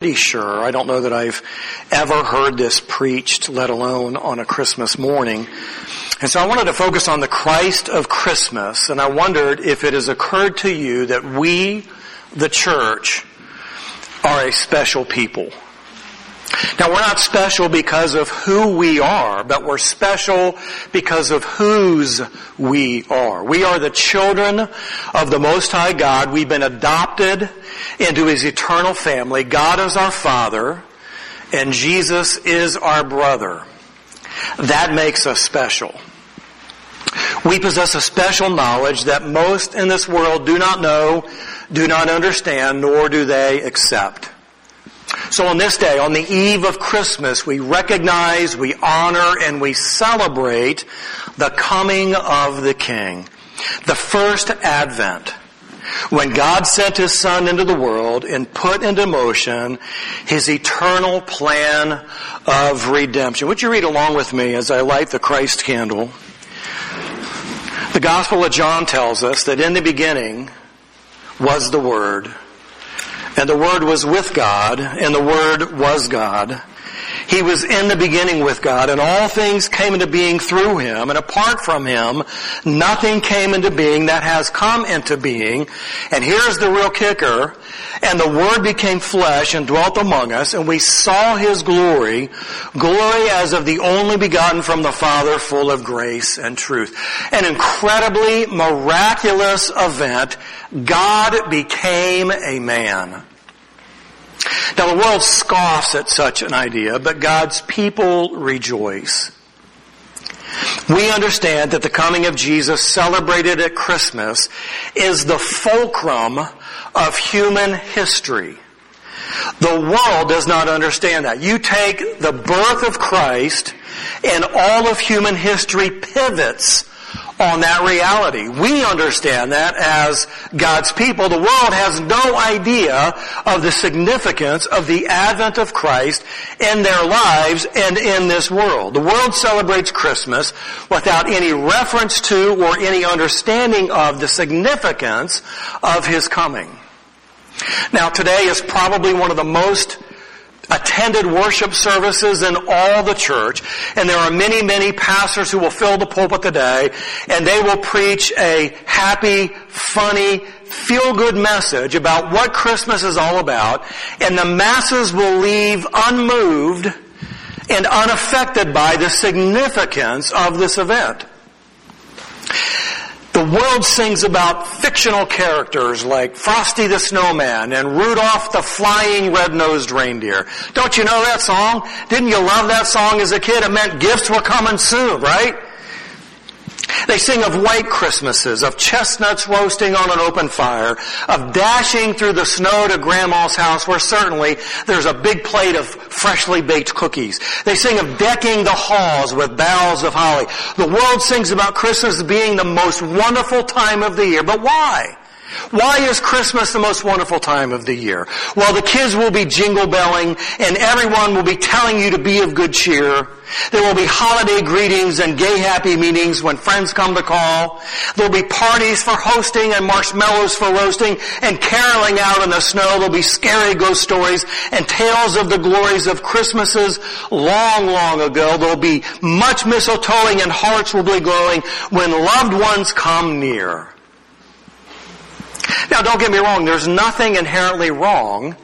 pretty sure. I don't know that I've ever heard this preached, let alone on a Christmas morning. And so I wanted to focus on the Christ of Christmas, and I wondered if it has occurred to you that we, the church, are a special people. Now we're not special because of who we are, but we're special because of whose we are. We are the children of the Most High God. We've been adopted into His eternal family. God is our Father, and Jesus is our brother. That makes us special. We possess a special knowledge that most in this world do not know, do not understand, nor do they accept. So on this day, on the eve of Christmas, we recognize, we honor, and we celebrate the coming of the King. The first advent. When God sent His Son into the world and put into motion His eternal plan of redemption. Would you read along with me as I light the Christ candle? The Gospel of John tells us that in the beginning was the Word and the Word was with God, and the Word was God. He was in the beginning with God, and all things came into being through Him, and apart from Him, nothing came into being that has come into being. And here's the real kicker, and the Word became flesh and dwelt among us, and we saw His glory, glory as of the only begotten from the Father, full of grace and truth. An incredibly miraculous event. God became a man. Now the world scoffs at such an idea, but God's people rejoice. We understand that the coming of Jesus celebrated at Christmas is the fulcrum of human history. The world does not understand that. You take the birth of Christ and all of human history pivots on that reality. We understand that as God's people. The world has no idea of the significance of the advent of Christ in their lives and in this world. The world celebrates Christmas without any reference to or any understanding of the significance of His coming. Now today is probably one of the most attended worship services in all the church, and there are many, many pastors who will fill the pulpit today, and they will preach a happy, funny, feel-good message about what Christmas is all about, and the masses will leave unmoved and unaffected by the significance of this event. The world sings about fictional characters like Frosty the Snowman and Rudolph the Flying Red-Nosed Reindeer. Don't you know that song? Didn't you love that song as a kid? It meant gifts were coming soon, right? They sing of white Christmases, of chestnuts roasting on an open fire, of dashing through the snow to grandma's house where certainly there's a big plate of freshly baked cookies. They sing of decking the halls with boughs of holly. The world sings about Christmas being the most wonderful time of the year. But why? Why is Christmas the most wonderful time of the year? Well, the kids will be jingle belling and everyone will be telling you to be of good cheer. There will be holiday greetings and gay happy meetings when friends come to call. There'll be parties for hosting and marshmallows for roasting and caroling out in the snow. There'll be scary ghost stories and tales of the glories of Christmases long, long ago. There'll be much mistletoeing and hearts will be glowing when loved ones come near. Now don't get me wrong, there's nothing inherently wrong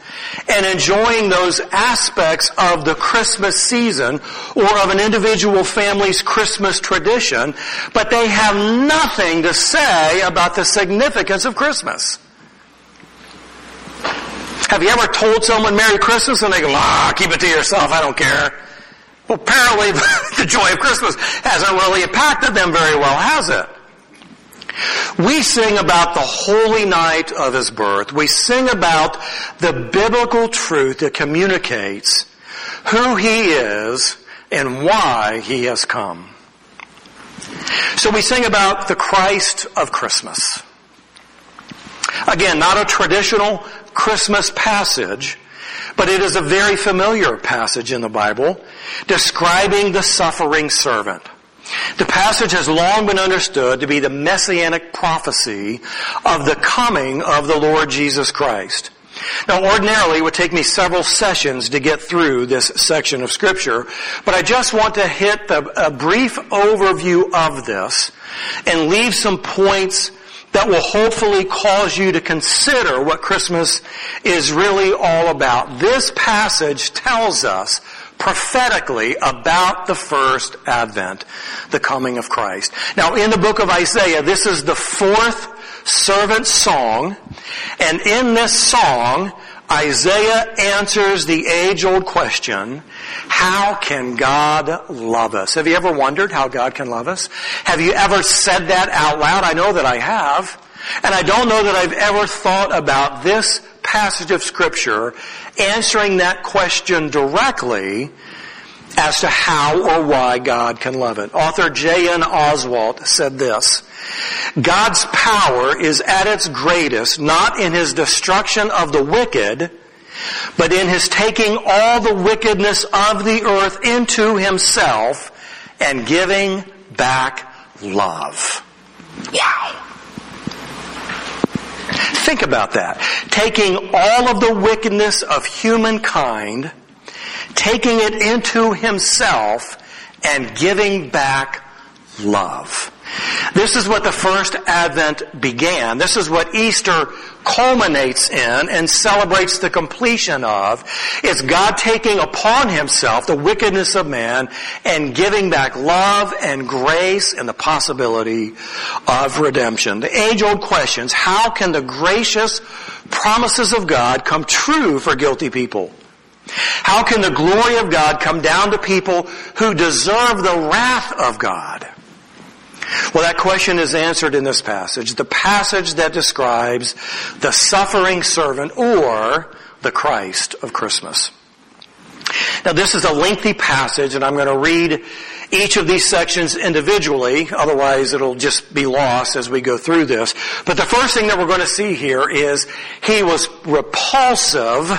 in enjoying those aspects of the Christmas season or of an individual family's Christmas tradition, but they have nothing to say about the significance of Christmas. Have you ever told someone Merry Christmas and they go, ah, keep it to yourself, I don't care. Well, apparently the joy of Christmas hasn't really impacted them very well, has it? We sing about the holy night of his birth. We sing about the biblical truth that communicates who he is and why he has come. So we sing about the Christ of Christmas. Again, not a traditional Christmas passage, but it is a very familiar passage in the Bible describing the suffering servant. The passage has long been understood to be the messianic prophecy of the coming of the Lord Jesus Christ. Now ordinarily it would take me several sessions to get through this section of scripture, but I just want to hit the, a brief overview of this and leave some points that will hopefully cause you to consider what Christmas is really all about. This passage tells us prophetically about the first advent, the coming of Christ. Now in the book of Isaiah, this is the fourth servant song, and in this song, Isaiah answers the age-old question, how can God love us? Have you ever wondered how God can love us? Have you ever said that out loud? I know that I have. And I don't know that I've ever thought about this passage of scripture answering that question directly as to how or why God can love it. Author J.N. Oswalt said this, God's power is at its greatest not in his destruction of the wicked, but in his taking all the wickedness of the earth into himself and giving back love. Wow. Think about that. Taking all of the wickedness of humankind, taking it into himself, and giving back love. This is what the first Advent began. This is what Easter culminates in and celebrates the completion of. It's God taking upon himself the wickedness of man and giving back love and grace and the possibility of redemption. The age-old questions, how can the gracious promises of God come true for guilty people? How can the glory of God come down to people who deserve the wrath of God? Well, that question is answered in this passage. The passage that describes the suffering servant or the Christ of Christmas. Now this is a lengthy passage and I'm going to read each of these sections individually, otherwise it'll just be lost as we go through this. But the first thing that we're going to see here is he was repulsive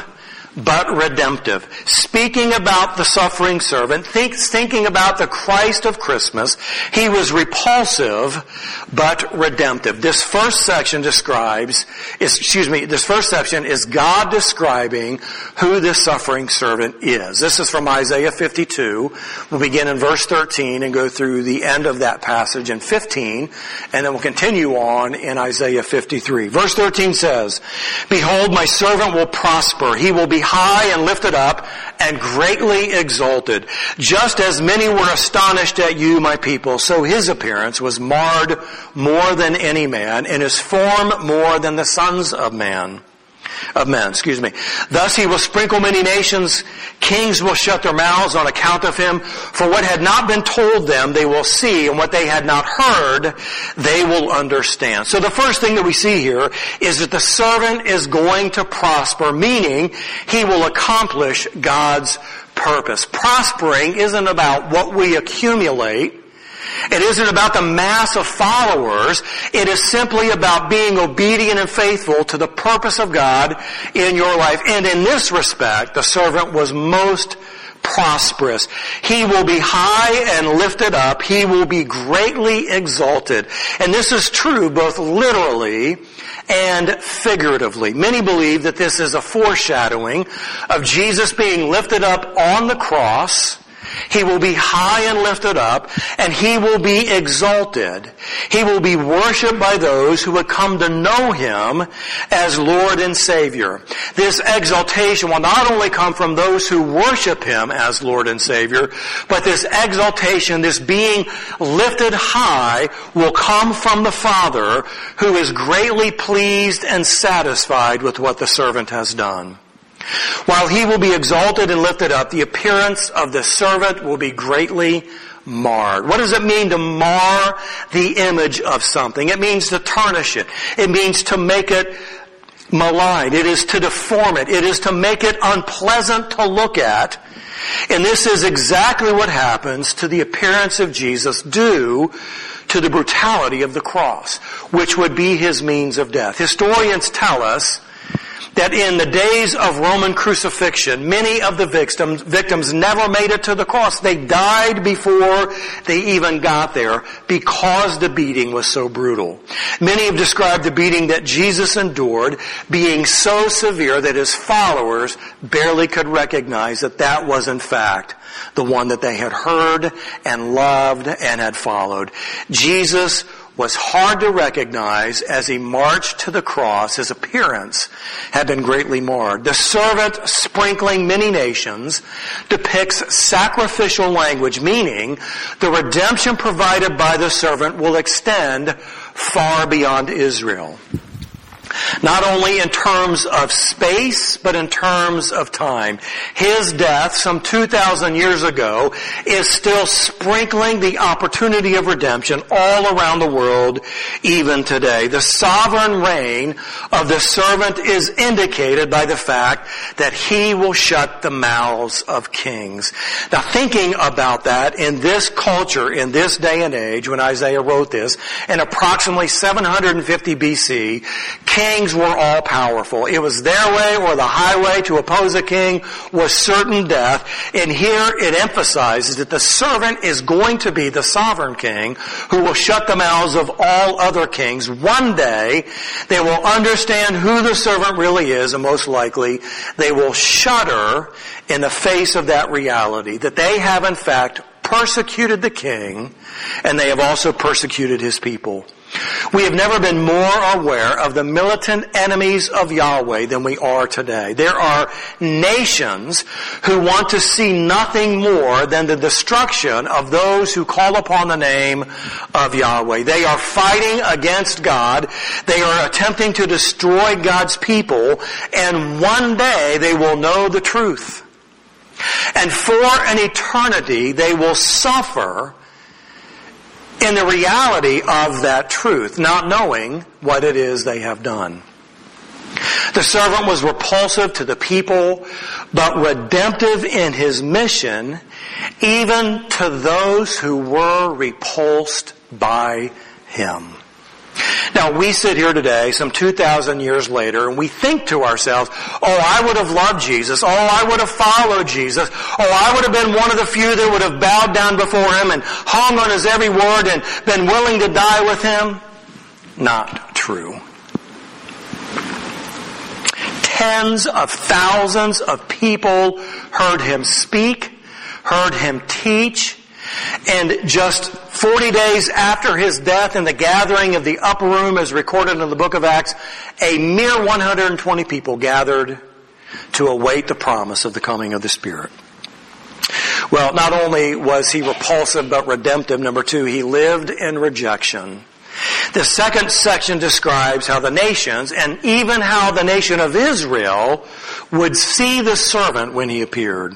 but redemptive. Speaking about the suffering servant, think, thinking about the Christ of Christmas, he was repulsive but redemptive. This first section describes, is, excuse me, this first section is God describing who this suffering servant is. This is from Isaiah 52. We'll begin in verse 13 and go through the end of that passage in 15, and then we'll continue on in Isaiah 53. Verse 13 says, Behold, my servant will prosper. He will be high and lifted up and greatly exalted. Just as many were astonished at you, my people, so his appearance was marred more than any man and his form more than the sons of man of men, excuse me. Thus he will sprinkle many nations. Kings will shut their mouths on account of him. For what had not been told them, they will see, and what they had not heard, they will understand. So the first thing that we see here is that the servant is going to prosper, meaning he will accomplish God's purpose. Prospering isn't about what we accumulate, it isn't about the mass of followers. It is simply about being obedient and faithful to the purpose of God in your life. And in this respect, the servant was most prosperous. He will be high and lifted up. He will be greatly exalted. And this is true both literally and figuratively. Many believe that this is a foreshadowing of Jesus being lifted up on the cross he will be high and lifted up, and he will be exalted. He will be worshiped by those who would come to know him as Lord and Savior. This exaltation will not only come from those who worship him as Lord and Savior, but this exaltation, this being lifted high, will come from the Father who is greatly pleased and satisfied with what the servant has done. While he will be exalted and lifted up, the appearance of the servant will be greatly marred. What does it mean to mar the image of something? It means to tarnish it. It means to make it malign. It is to deform it. It is to make it unpleasant to look at. And this is exactly what happens to the appearance of Jesus due to the brutality of the cross, which would be his means of death. Historians tell us that in the days of Roman crucifixion, many of the victims, victims never made it to the cross. They died before they even got there because the beating was so brutal. Many have described the beating that Jesus endured being so severe that his followers barely could recognize that that was in fact the one that they had heard and loved and had followed. Jesus was hard to recognize as he marched to the cross. His appearance had been greatly marred. The servant sprinkling many nations depicts sacrificial language, meaning the redemption provided by the servant will extend far beyond Israel. Not only in terms of space, but in terms of time. His death, some 2,000 years ago, is still sprinkling the opportunity of redemption all around the world, even today. The sovereign reign of the servant is indicated by the fact that he will shut the mouths of kings. Now thinking about that in this culture, in this day and age, when Isaiah wrote this, in approximately 750 BC, kings were all powerful. It was their way or the highway to oppose a king was certain death. And here it emphasizes that the servant is going to be the sovereign king who will shut the mouths of all other kings. One day they will understand who the servant really is and most likely they will shudder in the face of that reality that they have in fact persecuted the king and they have also persecuted his people. We have never been more aware of the militant enemies of Yahweh than we are today. There are nations who want to see nothing more than the destruction of those who call upon the name of Yahweh. They are fighting against God. They are attempting to destroy God's people and one day they will know the truth. And for an eternity they will suffer in the reality of that truth, not knowing what it is they have done. The servant was repulsive to the people, but redemptive in his mission, even to those who were repulsed by him. Now we sit here today, some 2,000 years later, and we think to ourselves, oh, I would have loved Jesus. Oh, I would have followed Jesus. Oh, I would have been one of the few that would have bowed down before him and hung on his every word and been willing to die with him. Not true. Tens of thousands of people heard him speak, heard him teach, and just 40 days after his death in the gathering of the upper room as recorded in the book of Acts, a mere 120 people gathered to await the promise of the coming of the Spirit. Well, not only was he repulsive but redemptive, number two, he lived in rejection. The second section describes how the nations, and even how the nation of Israel, would see the servant when he appeared.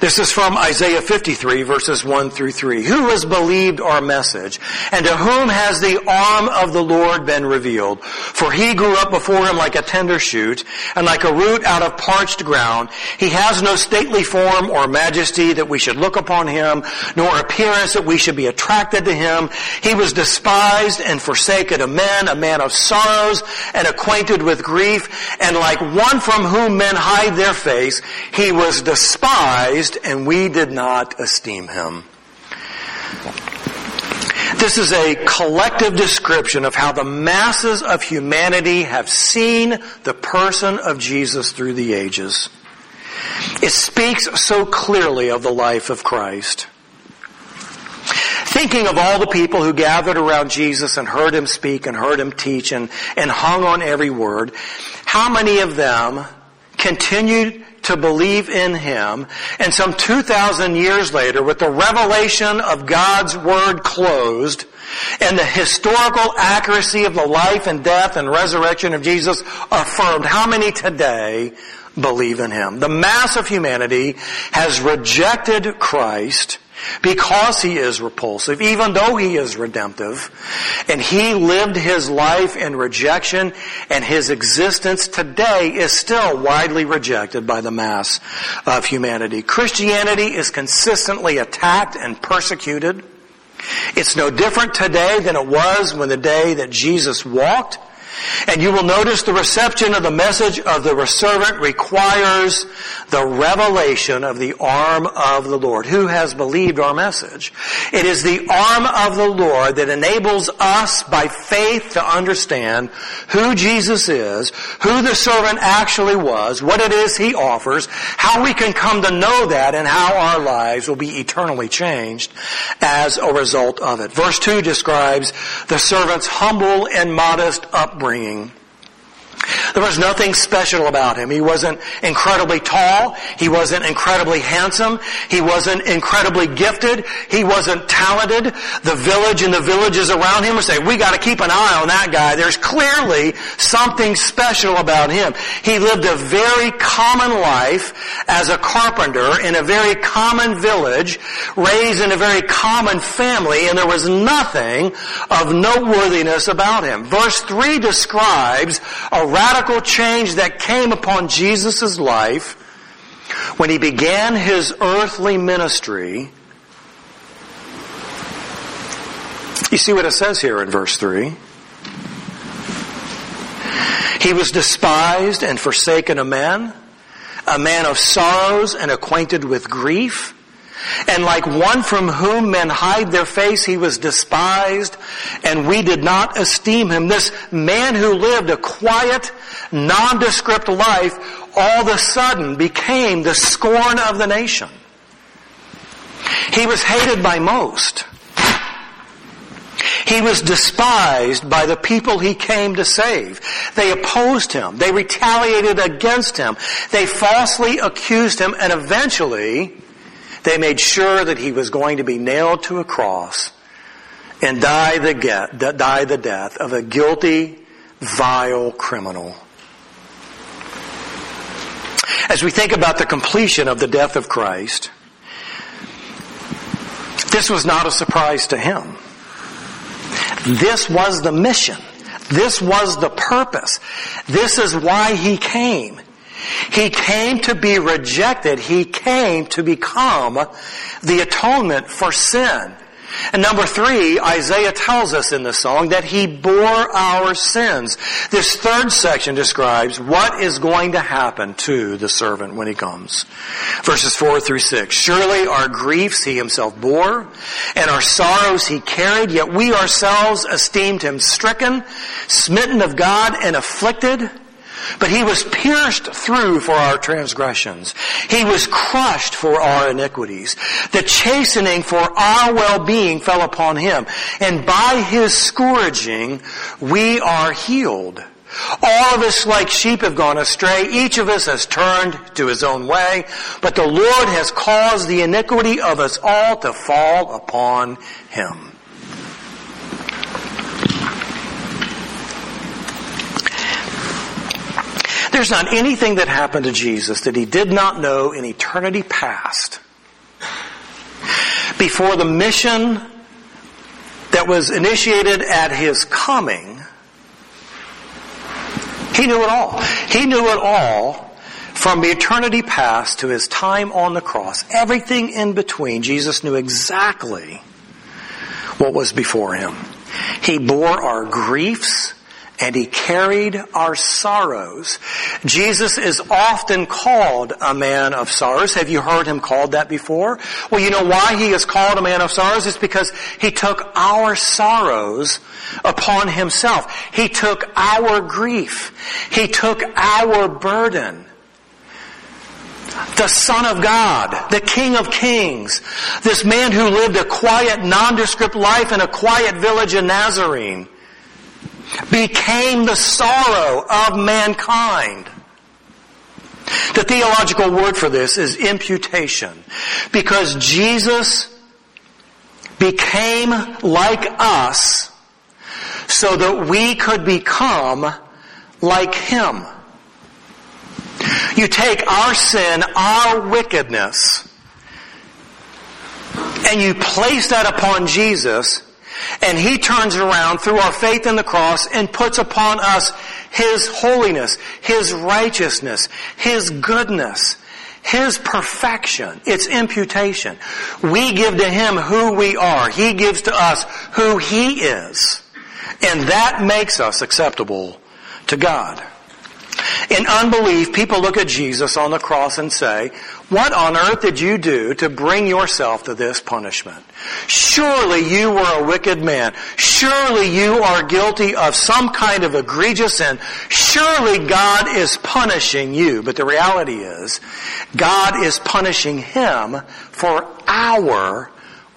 This is from Isaiah 53 verses 1 through 3. Who has believed our message? And to whom has the arm of the Lord been revealed? For he grew up before him like a tender shoot and like a root out of parched ground. He has no stately form or majesty that we should look upon him, nor appearance that we should be attracted to him. He was despised and forsaken of men, a man of sorrows and acquainted with grief. And like one from whom men hide their face, he was despised despised and we did not esteem him. This is a collective description of how the masses of humanity have seen the person of Jesus through the ages. It speaks so clearly of the life of Christ. Thinking of all the people who gathered around Jesus and heard him speak and heard him teach and, and hung on every word, how many of them continued to believe in Him. And some 2,000 years later, with the revelation of God's Word closed, and the historical accuracy of the life and death and resurrection of Jesus affirmed, how many today believe in Him? The mass of humanity has rejected Christ because he is repulsive, even though he is redemptive, and he lived his life in rejection, and his existence today is still widely rejected by the mass of humanity. Christianity is consistently attacked and persecuted. It's no different today than it was when the day that Jesus walked. And you will notice the reception of the message of the servant requires the revelation of the arm of the Lord. Who has believed our message? It is the arm of the Lord that enables us by faith to understand who Jesus is, who the servant actually was, what it is he offers, how we can come to know that, and how our lives will be eternally changed as a result of it. Verse 2 describes the servant's humble and modest upbringing. Bringing. There was nothing special about him. He wasn't incredibly tall. He wasn't incredibly handsome. He wasn't incredibly gifted. He wasn't talented. The village and the villages around him were saying, we gotta keep an eye on that guy. There's clearly something special about him. He lived a very common life as a carpenter in a very common village, raised in a very common family, and there was nothing of noteworthiness about him. Verse 3 describes a radical change that came upon Jesus' life when he began his earthly ministry. You see what it says here in verse 3? He was despised and forsaken of man, a man of sorrows and acquainted with grief. And like one from whom men hide their face, he was despised, and we did not esteem him. This man who lived a quiet, nondescript life, all of a sudden became the scorn of the nation. He was hated by most. He was despised by the people he came to save. They opposed him. They retaliated against him. They falsely accused him and eventually they made sure that he was going to be nailed to a cross and die the, get, die the death of a guilty, vile criminal. As we think about the completion of the death of Christ, this was not a surprise to him. This was the mission. This was the purpose. This is why he came. He came to be rejected. He came to become the atonement for sin. And number three, Isaiah tells us in the song that he bore our sins. This third section describes what is going to happen to the servant when he comes. Verses four through six. Surely our griefs he himself bore, and our sorrows he carried, yet we ourselves esteemed him stricken, smitten of God, and afflicted. But he was pierced through for our transgressions. He was crushed for our iniquities. The chastening for our well-being fell upon him. And by his scourging, we are healed. All of us like sheep have gone astray. Each of us has turned to his own way. But the Lord has caused the iniquity of us all to fall upon him. There's not anything that happened to Jesus that he did not know in eternity past. Before the mission that was initiated at his coming, he knew it all. He knew it all from eternity past to his time on the cross. Everything in between, Jesus knew exactly what was before him. He bore our griefs and he carried our sorrows. Jesus is often called a man of sorrows. Have you heard him called that before? Well, you know why he is called a man of sorrows? It's because he took our sorrows upon himself. He took our grief. He took our burden. The Son of God, the King of Kings, this man who lived a quiet, nondescript life in a quiet village in Nazarene became the sorrow of mankind. The theological word for this is imputation. Because Jesus became like us so that we could become like Him. You take our sin, our wickedness, and you place that upon Jesus and He turns around through our faith in the cross and puts upon us His holiness, His righteousness, His goodness, His perfection. It's imputation. We give to Him who we are. He gives to us who He is. And that makes us acceptable to God. In unbelief, people look at Jesus on the cross and say, what on earth did you do to bring yourself to this punishment? Surely you were a wicked man. Surely you are guilty of some kind of egregious sin. Surely God is punishing you. But the reality is, God is punishing him for our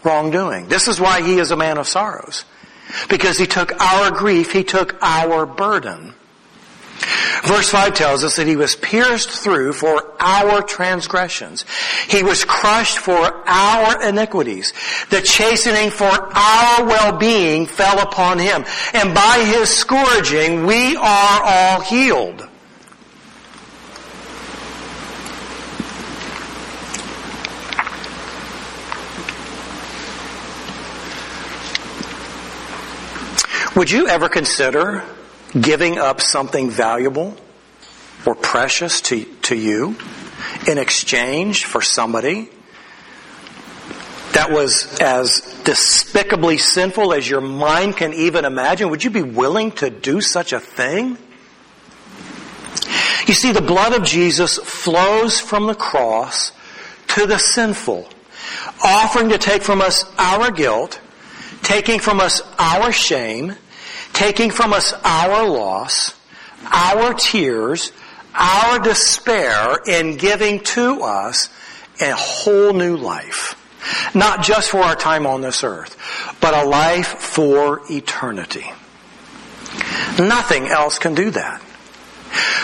wrongdoing. This is why he is a man of sorrows. Because he took our grief, he took our burden. Verse 5 tells us that he was pierced through for our transgressions. He was crushed for our iniquities. The chastening for our well-being fell upon him. And by his scourging, we are all healed. Would you ever consider giving up something valuable or precious to, to you in exchange for somebody that was as despicably sinful as your mind can even imagine? Would you be willing to do such a thing? You see, the blood of Jesus flows from the cross to the sinful, offering to take from us our guilt, taking from us our shame, taking from us our loss, our tears, our despair, and giving to us a whole new life. Not just for our time on this earth, but a life for eternity. Nothing else can do that.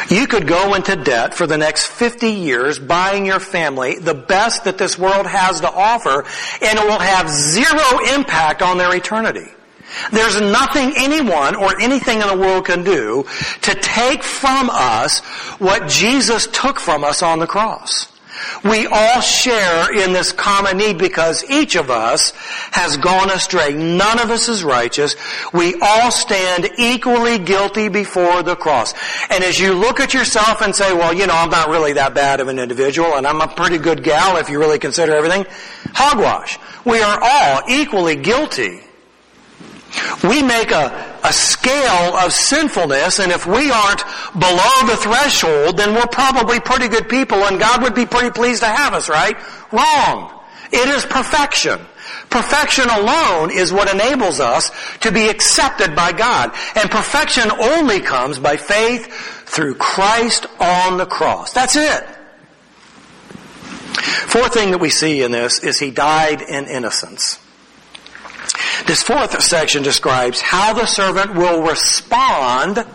You could go into debt for the next 50 years buying your family the best that this world has to offer and it will have zero impact on their eternity. There's nothing anyone or anything in the world can do to take from us what Jesus took from us on the cross. We all share in this common need because each of us has gone astray. None of us is righteous. We all stand equally guilty before the cross. And as you look at yourself and say, well, you know, I'm not really that bad of an individual and I'm a pretty good gal if you really consider everything, hogwash. We are all equally guilty we make a, a scale of sinfulness and if we aren't below the threshold, then we're probably pretty good people and God would be pretty pleased to have us, right? Wrong. It is perfection. Perfection alone is what enables us to be accepted by God. And perfection only comes by faith through Christ on the cross. That's it. Fourth thing that we see in this is he died in innocence. This fourth section describes how the servant will respond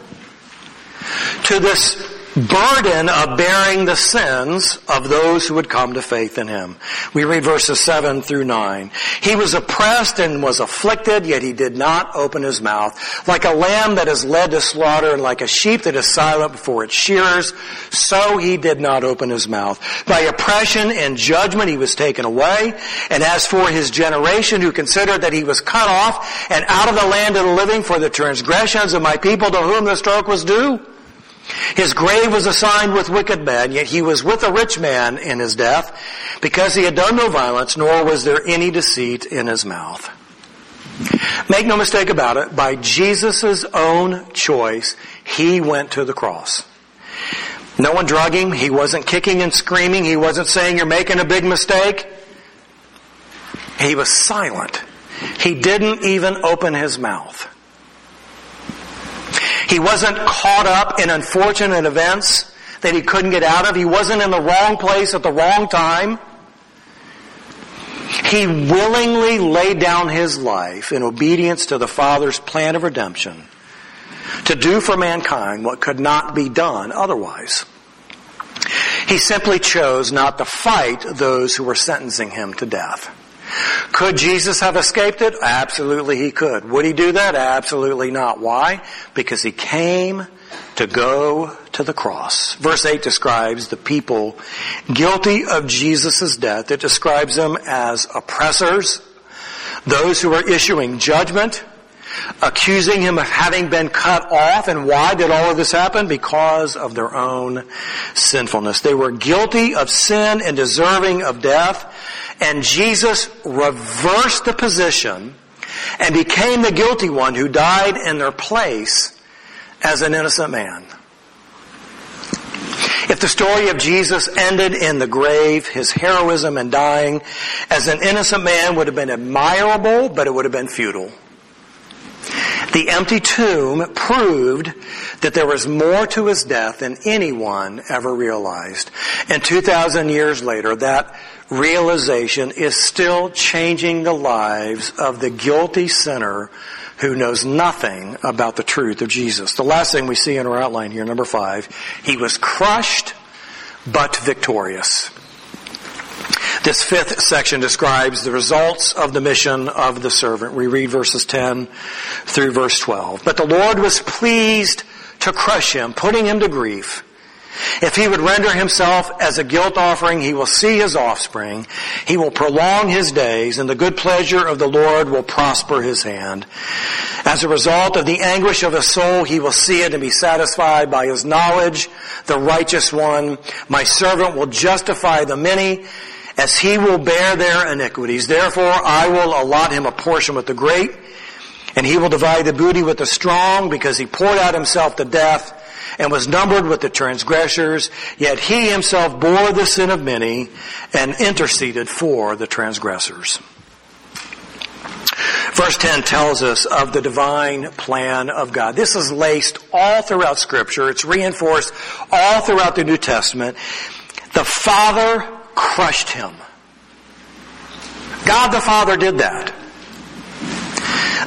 to this burden of bearing the sins of those who would come to faith in him. We read verses 7 through 9. He was oppressed and was afflicted, yet he did not open his mouth. Like a lamb that is led to slaughter and like a sheep that is silent before its shearers, so he did not open his mouth. By oppression and judgment he was taken away. And as for his generation who considered that he was cut off and out of the land of the living for the transgressions of my people to whom the stroke was due, his grave was assigned with wicked men, yet he was with a rich man in his death, because he had done no violence, nor was there any deceit in his mouth. Make no mistake about it, by Jesus' own choice, he went to the cross. No one drug him, he wasn't kicking and screaming, he wasn't saying you're making a big mistake. He was silent. He didn't even open his mouth. He wasn't caught up in unfortunate events that he couldn't get out of. He wasn't in the wrong place at the wrong time. He willingly laid down his life in obedience to the Father's plan of redemption to do for mankind what could not be done otherwise. He simply chose not to fight those who were sentencing him to death. Could Jesus have escaped it? Absolutely he could. Would he do that? Absolutely not. Why? Because he came to go to the cross. Verse 8 describes the people guilty of Jesus' death. It describes them as oppressors, those who are issuing judgment, accusing him of having been cut off. And why did all of this happen? Because of their own sinfulness. They were guilty of sin and deserving of death. And Jesus reversed the position and became the guilty one who died in their place as an innocent man. If the story of Jesus ended in the grave, his heroism in dying as an innocent man would have been admirable, but it would have been futile. The empty tomb proved that there was more to his death than anyone ever realized. And 2,000 years later, that realization is still changing the lives of the guilty sinner who knows nothing about the truth of Jesus. The last thing we see in our outline here, number five, he was crushed but victorious. This fifth section describes the results of the mission of the servant. We read verses 10 through verse 12. But the Lord was pleased to crush him, putting him to grief. If he would render himself as a guilt offering, he will see his offspring. He will prolong his days, and the good pleasure of the Lord will prosper his hand. As a result of the anguish of his soul, he will see it and be satisfied by his knowledge, the righteous one. My servant will justify the many as he will bear their iniquities. Therefore, I will allot him a portion with the great, and he will divide the booty with the strong, because he poured out himself to death and was numbered with the transgressors, yet he himself bore the sin of many and interceded for the transgressors. Verse 10 tells us of the divine plan of God. This is laced all throughout scripture. It's reinforced all throughout the New Testament. The Father crushed him. God the Father did that.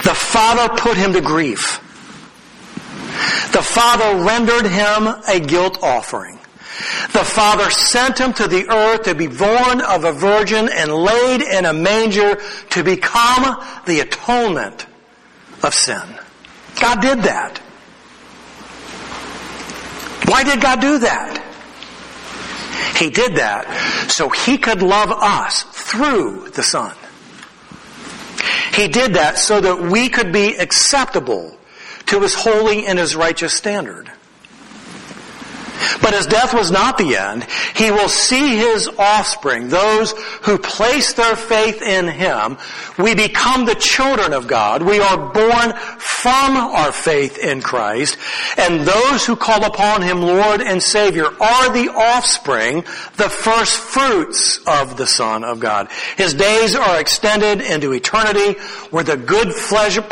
The Father put him to grief. The Father rendered him a guilt offering. The Father sent him to the earth to be born of a virgin and laid in a manger to become the atonement of sin. God did that. Why did God do that? He did that so he could love us through the Son. He did that so that we could be acceptable to his holy and his righteous standard. But his death was not the end. He will see his offspring, those who place their faith in him. We become the children of God. We are born from our faith in Christ. And those who call upon him Lord and Savior are the offspring, the first fruits of the Son of God. His days are extended into eternity where the good pleasure,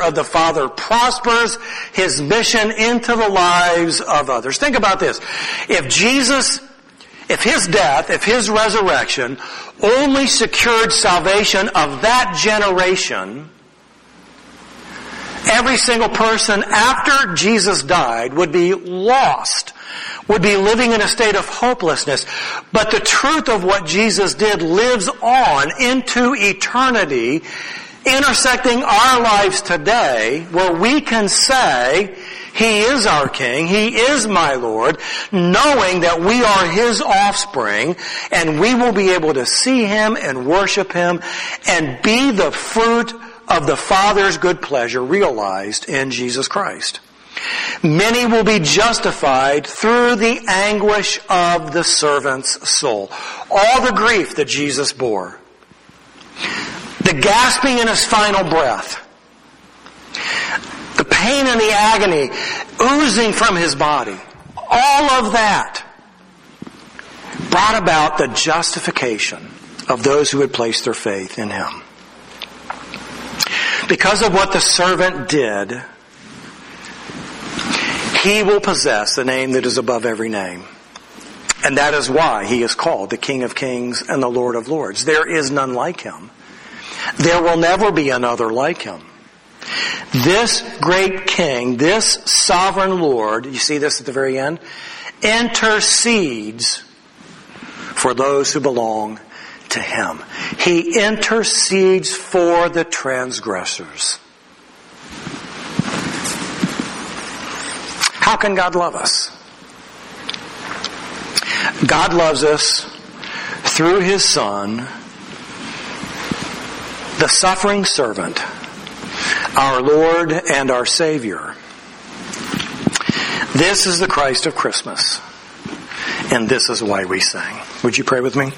of the Father prospers his mission into the lives of others. Think about this. If Jesus, if His death, if His resurrection only secured salvation of that generation, every single person after Jesus died would be lost, would be living in a state of hopelessness. But the truth of what Jesus did lives on into eternity, intersecting our lives today, where we can say, he is our King. He is my Lord, knowing that we are His offspring and we will be able to see Him and worship Him and be the fruit of the Father's good pleasure realized in Jesus Christ. Many will be justified through the anguish of the servant's soul. All the grief that Jesus bore. The gasping in his final breath pain and the agony oozing from his body, all of that brought about the justification of those who had placed their faith in him. Because of what the servant did, he will possess the name that is above every name. And that is why he is called the King of Kings and the Lord of Lords. There is none like him. There will never be another like him. This great king, this sovereign Lord, you see this at the very end, intercedes for those who belong to him. He intercedes for the transgressors. How can God love us? God loves us through his son, the suffering servant, our Lord and our Savior. This is the Christ of Christmas. And this is why we sing. Would you pray with me?